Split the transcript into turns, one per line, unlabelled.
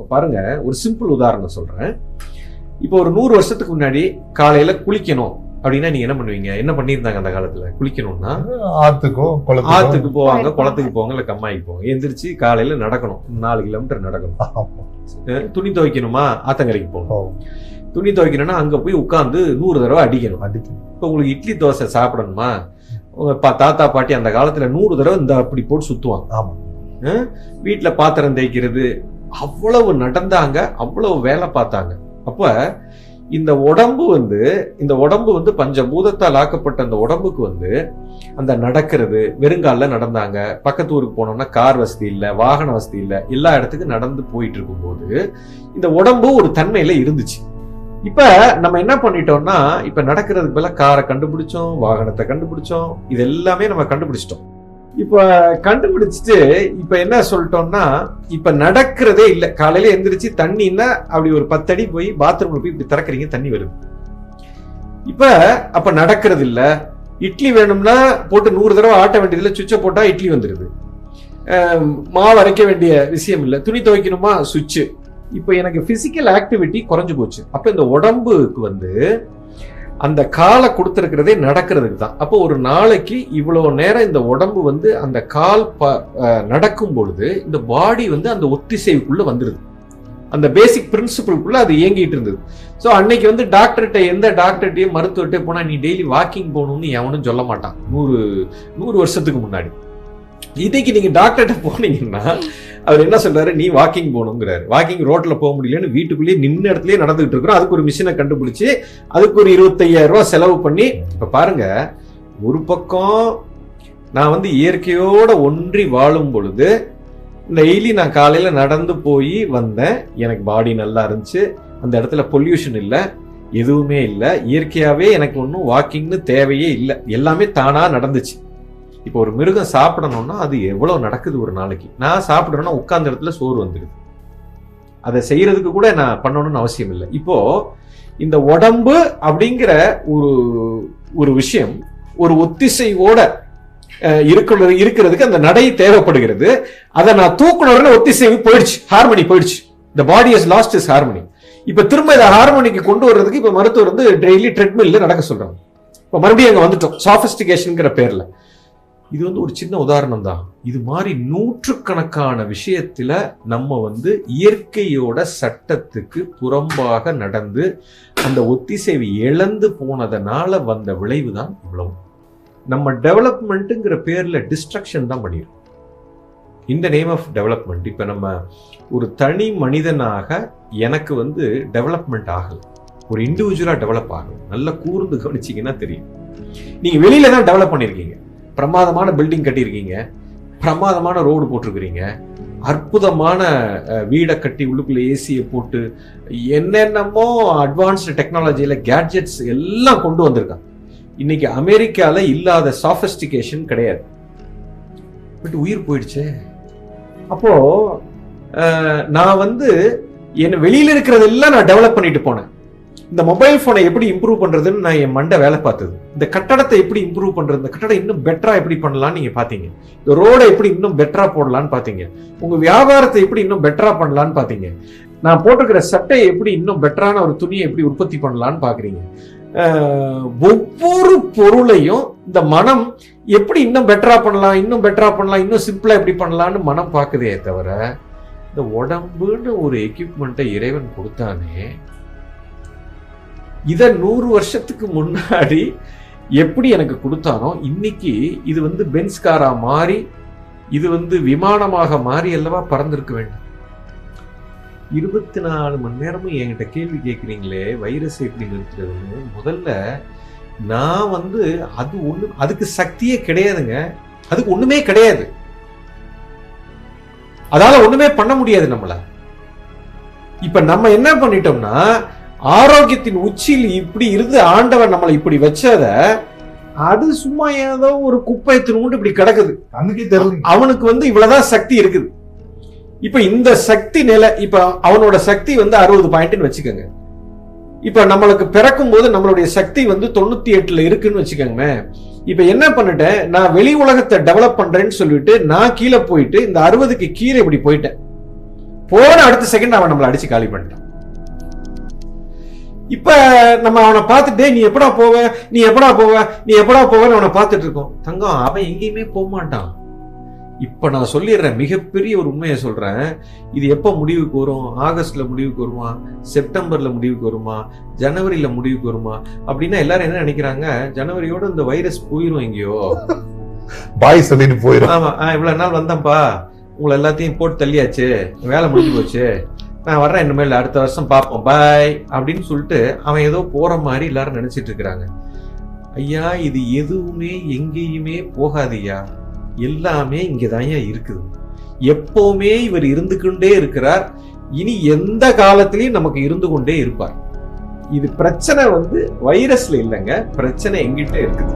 இப்போ பாருங்க ஒரு சிம்பிள் உதாரணம் சொல்றேன். இப்போ ஒரு நூறு வருஷத்துக்கு முன்னாடி காலையில குளிக்கணும் அப்படின்னா நீங்க என்ன பண்ணுவீங்க? என்ன பண்ணியிருந்தாங்க அந்த காலத்துல? குளிக்கணும்னா?
ஆத்துக்கோ குளத்துக்கோ?
ஆத்துக்கு போவாங்க. குளத்துக்கு போவாங்க இல்ல கம்மாய்க்கு போவாங்க. எந்திரிச்சு காலையில நடக்கணும். நாலு கிலோமீட்டர் நடக்கணும். துணி துவைக்கணுமா? ஆத்தங்கரைக்கு போகணும். துணி துவைக்கணும்னா அங்க போய் உட்கார்ந்து நூறு தடவை அடிக்கணும்.
அடிக்கணும்.
இப்போ உங்களுக்கு இட்லி தோசை சாப்பிடணுமா? உங்க பா- தாத்தா பாட்டி அந்த காலத்துல நூறு தடவை இந்த அப்படி போட்டு சுத்துவாங்க.
ஆமா.
வீட்டுல பாத்திரம் தேய்க்கிறது அவ்வளவு நடந்தாங்க அவ்வளவு வேலை பார்த்தாங்க. அப்ப இந்த உடம்பு வந்து இந்த உடம்பு வந்து பஞ்சபூதத்தால் ஆக்கப்பட்ட அந்த உடம்புக்கு வந்து அந்த நடக்கிறது வெறுங்காலில் நடந்தாங்க. பக்கத்து ஊருக்கு போனோம்னா கார் வசதி இல்லை வாகன வசதி இல்லை எல்லா இடத்துக்கும் நடந்து போயிட்டு இருக்கும்போது இந்த உடம்பு ஒரு தன்மையில இருந்துச்சு. இப்ப நம்ம என்ன பண்ணிட்டோம்னா இப்ப நடக்கிறதுக்கு பதிலாக காரை கண்டுபிடிச்சோம் வாகனத்தை கண்டுபிடிச்சோம் இது எல்லாமே நம்ம கண்டுபிடிச்சிட்டோம். இப்போ கண்டுபிடிச்சிட்டு இப்போ என்ன சொல்லிட்டோம்னா இப்போ நடக்கிறதே இல்லை. காலையில் எந்திரிச்சு தண்ணின்னா அப்படி ஒரு பத்தடி போய் பாத்ரூமில் போய் இப்படி திறக்கிறீங்க தண்ணி வருது. இப்போ அப்போ நடக்கிறது இல்லை. இட்லி வேணும்னா போட்டு நூறு தடவை ஆட்ட வேண்டியதில்லை சுவிட்சை போட்டால் இட்லி வந்துடுது மாவு அரைக்க வேண்டிய விஷயம் இல்லை. துணி துவைக்கணுமா? சுவிட்சு. இப்போ எனக்கு ஃபிசிக்கல் ஆக்டிவிட்டி குறைஞ்சு போச்சு. அப்போ இந்த உடம்புக்கு வந்து அந்த காலை கொடுத்துருக்கிறதே நடக்கிறதுக்கு தான். அப்போ ஒரு நாளைக்கு இவ்வளோ நேரம் இந்த உடம்பு வந்து அந்த கால் ப- நடக்கும் பொழுது இந்த பாடி வந்து அந்த ஒத்திசைவுக்குள்ளே வந்துடுது அந்த பேசிக் பிரின்சிபிள்குள்ளே அது இயங்கிட்டு இருந்தது. ஸோ அன்னைக்கு வந்து டாக்டர்கிட்ட எந்த டாக்டர்கிட்டையும் மருத்துவர்கிட்ட போனால் நீ டெய்லி வாக்கிங் போகணும்னு எவனும் சொல்ல மாட்டான். நூறு நூறு வருஷத்துக்கு முன்னாடி. இன்னைக்கு நீங்கள் டாக்டர்கிட்ட போனீங்கன்னா அவர் என்ன சொல்றாரு? நீ வாக்கிங் போகணுங்கிறாரு. வாக்கிங் ரோட்ல போக முடியலன்னு வீட்டுக்குள்ளேயே நின்று இடத்துலயே நடந்துகிட்டு இருக்கிறோம். அதுக்கு ஒரு மிஷினை கண்டுபிடிச்சு அதுக்கு ஒரு இருபத்தையாயிரம் ரூபா செலவு பண்ணி இப்போ பாருங்க ஒரு பக்கம் நான் வந்து இயற்கையோட ஒன்றி வாழும் பொழுது டெய்லி நான் காலையில் நடந்து போய் வந்தேன். எனக்கு பாடி நல்லா இருந்துச்சு. அந்த இடத்துல பொல்யூஷன் இல்லை எதுவுமே இல்லை. இயற்கையாகவே எனக்கு ஒன்றும் வாக்கிங்னு தேவையே இல்லை. எல்லாமே தானாக நடந்துச்சு. இப்போ ஒரு மிருகம் சாப்பிடணும்னா அது எவ்வளோ நடக்குது ஒரு நாளைக்கு? நான் சாப்பிட்றேன்னா உட்கார்ந்த இடத்துல சோறு வந்துடுது அதை செய்யறதுக்கு கூட நான் பண்ணணும்னு அவசியம் இல்லை. இப்போ இந்த உடம்பு அப்படிங்கிற ஒரு ஒரு விஷயம் ஒரு ஒத்திசைவோட இருக்கிறது இருக்கிறதுக்கு அந்த நடை தேவைப்படுகிறது. அதை நான் தூக்குன உடனே ஒத்திசைவு போயிடுச்சு. ஹார்மனி போயிடுச்சு. இந்த body is lost is harmony இப்ப திரும்ப இதை ஹார்மோனிக்கு கொண்டு வர்றதுக்கு இப்ப மருத்துவர் வந்து டெய்லி ட்ரெட்மில்ல நடக்க சொல்றாங்க. இப்ப மறுபடியும் அங்க வந்துட்டோம். சாபிஸ்டிகேஷன்ங்கிற பேர்ல. இது வந்து ஒரு சின்ன உதாரணம் தான். இது மாதிரி நூற்றுக்கணக்கான விஷயத்தில் நம்ம வந்து இயற்கையோட சட்டத்துக்கு புறம்பாக நடந்து அந்த ஒத்திசைவு இழந்து போனதனால வந்த விளைவு தான் இவ்வளவு. நம்ம டெவலப்மெண்ட்டுங்கிற பேரில் டிஸ்ட்ரக்ஷன் தான் பண்ணிருக்கோம் இந்த நேம் ஆஃப் டெவலப்மெண்ட் இப்போ நம்ம ஒரு தனி மனிதனாக எனக்கு வந்து டெவலப்மெண்ட் ஆகலை. ஒரு இண்டிவிஜுவலாக டெவலப் ஆகும் நல்லா கூர்ந்து கவனிச்சிங்கன்னா தெரியும். நீங்கள் வெளியில தான் டெவலப் பண்ணியிருக்கீங்க பிரமாதமான பில்டிங் கட்டியிருக்கீங்க. பிரமாதமான ரோடு போட்டிருக்கிறீங்க. அற்புதமான வீடை கட்டி உள்ளுக்குள்ள ஏசியை போட்டு என்னென்னமோ அட்வான்ஸ்டு டெக்னாலஜியில் கேட்ஜெட்ஸ் எல்லாம் கொண்டு வந்திருக்காங்க இன்னைக்கு அமெரிக்காவில் இல்லாத சாஃபிஸ்டிகேஷன் கிடையாது. பட் உயிர் போயிடுச்சே. அப்போ நான் வந்து என் வெளியில் இருக்கிறதெல்லாம் நான் டெவலப் பண்ணிட்டு போனேன். இந்த மொபைல் போனை எப்படி இம்ப்ரூவ் பண்றதுன்னு நான் என் மண்டை வேலை பார்த்தது. இந்த கட்டடத்தை எப்படி இம்ப்ரூவ் பண்றது? இந்த கட்டடம் இன்னும் பெட்டரா எப்படி பண்ணலாம்னு நீங்க பாத்தீங்க இந்த ரோடை எப்படி இன்னும் பெட்டரா போடலாம்னு பாத்தீங்க உங்க வியாபாரத்தை எப்படி இன்னும் பெட்டரா பண்ணலாம்னு பாத்தீங்க நான் போட்டிருக்கிற சட்டையை எப்படி இன்னும் பெட்டரான ஒரு துணியை எப்படி உற்பத்தி பண்ணலாம்னு பாக்குறீங்க ஒவ்வொரு பொருளையும் இந்த மனம் எப்படி இன்னும் பெட்டரா பண்ணலாம் இன்னும் பெட்டரா பண்ணலாம் இன்னும் சிம்பிளா எப்படி பண்ணலாம்னு மனம் பார்க்குதே தவிர இந்த உடம்புன்னு ஒரு எக்யூப்மெண்ட்டை இறைவன் கொடுத்தானே இதை நூறு வருஷத்துக்கு முன்னாடி எப்படி எனக்கு கொடுத்தானோ இன்னைக்கு இது வந்து பென்ஸ்காரா மாறி இது வந்து விமானமாக மாறி அல்லவா பறந்திருக்க வேண்டும்? இருபத்தி நாலு மணி நேரமும் என்கிட்ட கேள்வி கேட்குறீங்களே வைரஸ் எப்படி நிறுத்துறதுன்னு. முதல்ல நான் வந்து அது ஒன்று அதுக்கு சக்தியே கிடையாதுங்க. அதுக்கு ஒண்ணுமே கிடையாது. அதால ஒண்ணுமே பண்ண முடியாது நம்மளை. இப்போ நம்ம என்ன பண்ணிட்டோம்னா ஆரோக்கியத்தின் உச்சியில் இப்படி இருந்து ஆண்டவன் நம்மளை இப்படி வச்சத அது சும்மா ஏதோ ஒரு குப்பை திரும்ப இப்படி கிடக்குது.
அன்னைக்கே தெரியல
அவனுக்கு வந்து இவ்வளவுதான் சக்தி இருக்குது. இப்ப இந்த சக்தி நிலை இப்ப அவனோட சக்தி வந்து அறுபது பாயிண்ட்னு வச்சுக்கோங்க. இப்ப நம்மளுக்கு பிறக்கும் போது நம்மளுடைய சக்தி வந்து தொண்ணூத்தி எட்டுல இருக்குன்னு வச்சுக்கோங்களேன் இப்ப என்ன பண்ணிட்டேன்? நான் வெளி உலகத்தை டெவலப் பண்றேன்னு சொல்லிட்டு நான் கீழே போயிட்டு இந்த அறுபதுக்கு கீழே இப்படி போயிட்டேன். போன அடுத்த செகண்ட் அவன் நம்மளை அடிச்சு காலி பண்ணிட்டான். இப்ப நம்ம அவனை பார்த்துட்டே நீ எப்படா போவ? நீ எப்படா போவ? நீ எப்படா போவன்னு அவனை பார்த்துட்டு இருக்கோம். தங்கம் அவன் எங்கேயுமே போக மாட்டான். இப்ப நான் சொல்லிடுறேன் மிகப்பெரிய ஒரு உண்மையை சொல்றேன். இது எப்ப முடிவுக்கு வரும்? ஆகஸ்ட்ல முடிவுக்கு வருமா? செப்டம்பர்ல முடிவுக்கு வருமா? ஜனவரியில முடிவுக்கு வருமா? அப்படின்னா எல்லாரும் என்ன நினைக்கிறாங்க? ஜனவரியோட இந்த வைரஸ் போயிரும் எங்கேயோ.
பாய் சொல்லிட்டு போயிடும்
ஆமா ஆ, இவ்வளவு நாள் வந்தேன்ப்பா. உங்களை எல்லாத்தையும் போட்டு தள்ளியாச்சு. வேலை முடிஞ்சு போச்சு. நான் வர்றேன் இனிமேல் அடுத்த வருஷம் பார்ப்போம். பாய் அப்படின்னு சொல்லிட்டு அவன் ஏதோ போகிற மாதிரி எல்லாரும் நினச்சிட்டு இருக்கிறாங்க. ஐயா இது எதுவுமே எங்கேயுமே போகாதையா எல்லாமே இங்கதான்யா இருக்குது. எப்போவுமே இவர் இருந்து கொண்டே இருக்கிறார். இனி எந்த காலத்திலையும் நமக்கு இருந்து கொண்டே இருப்பார். இது பிரச்சனை வந்து வைரஸ்ல இல்லைங்க. பிரச்சனை எங்கிட்ட இருக்குது.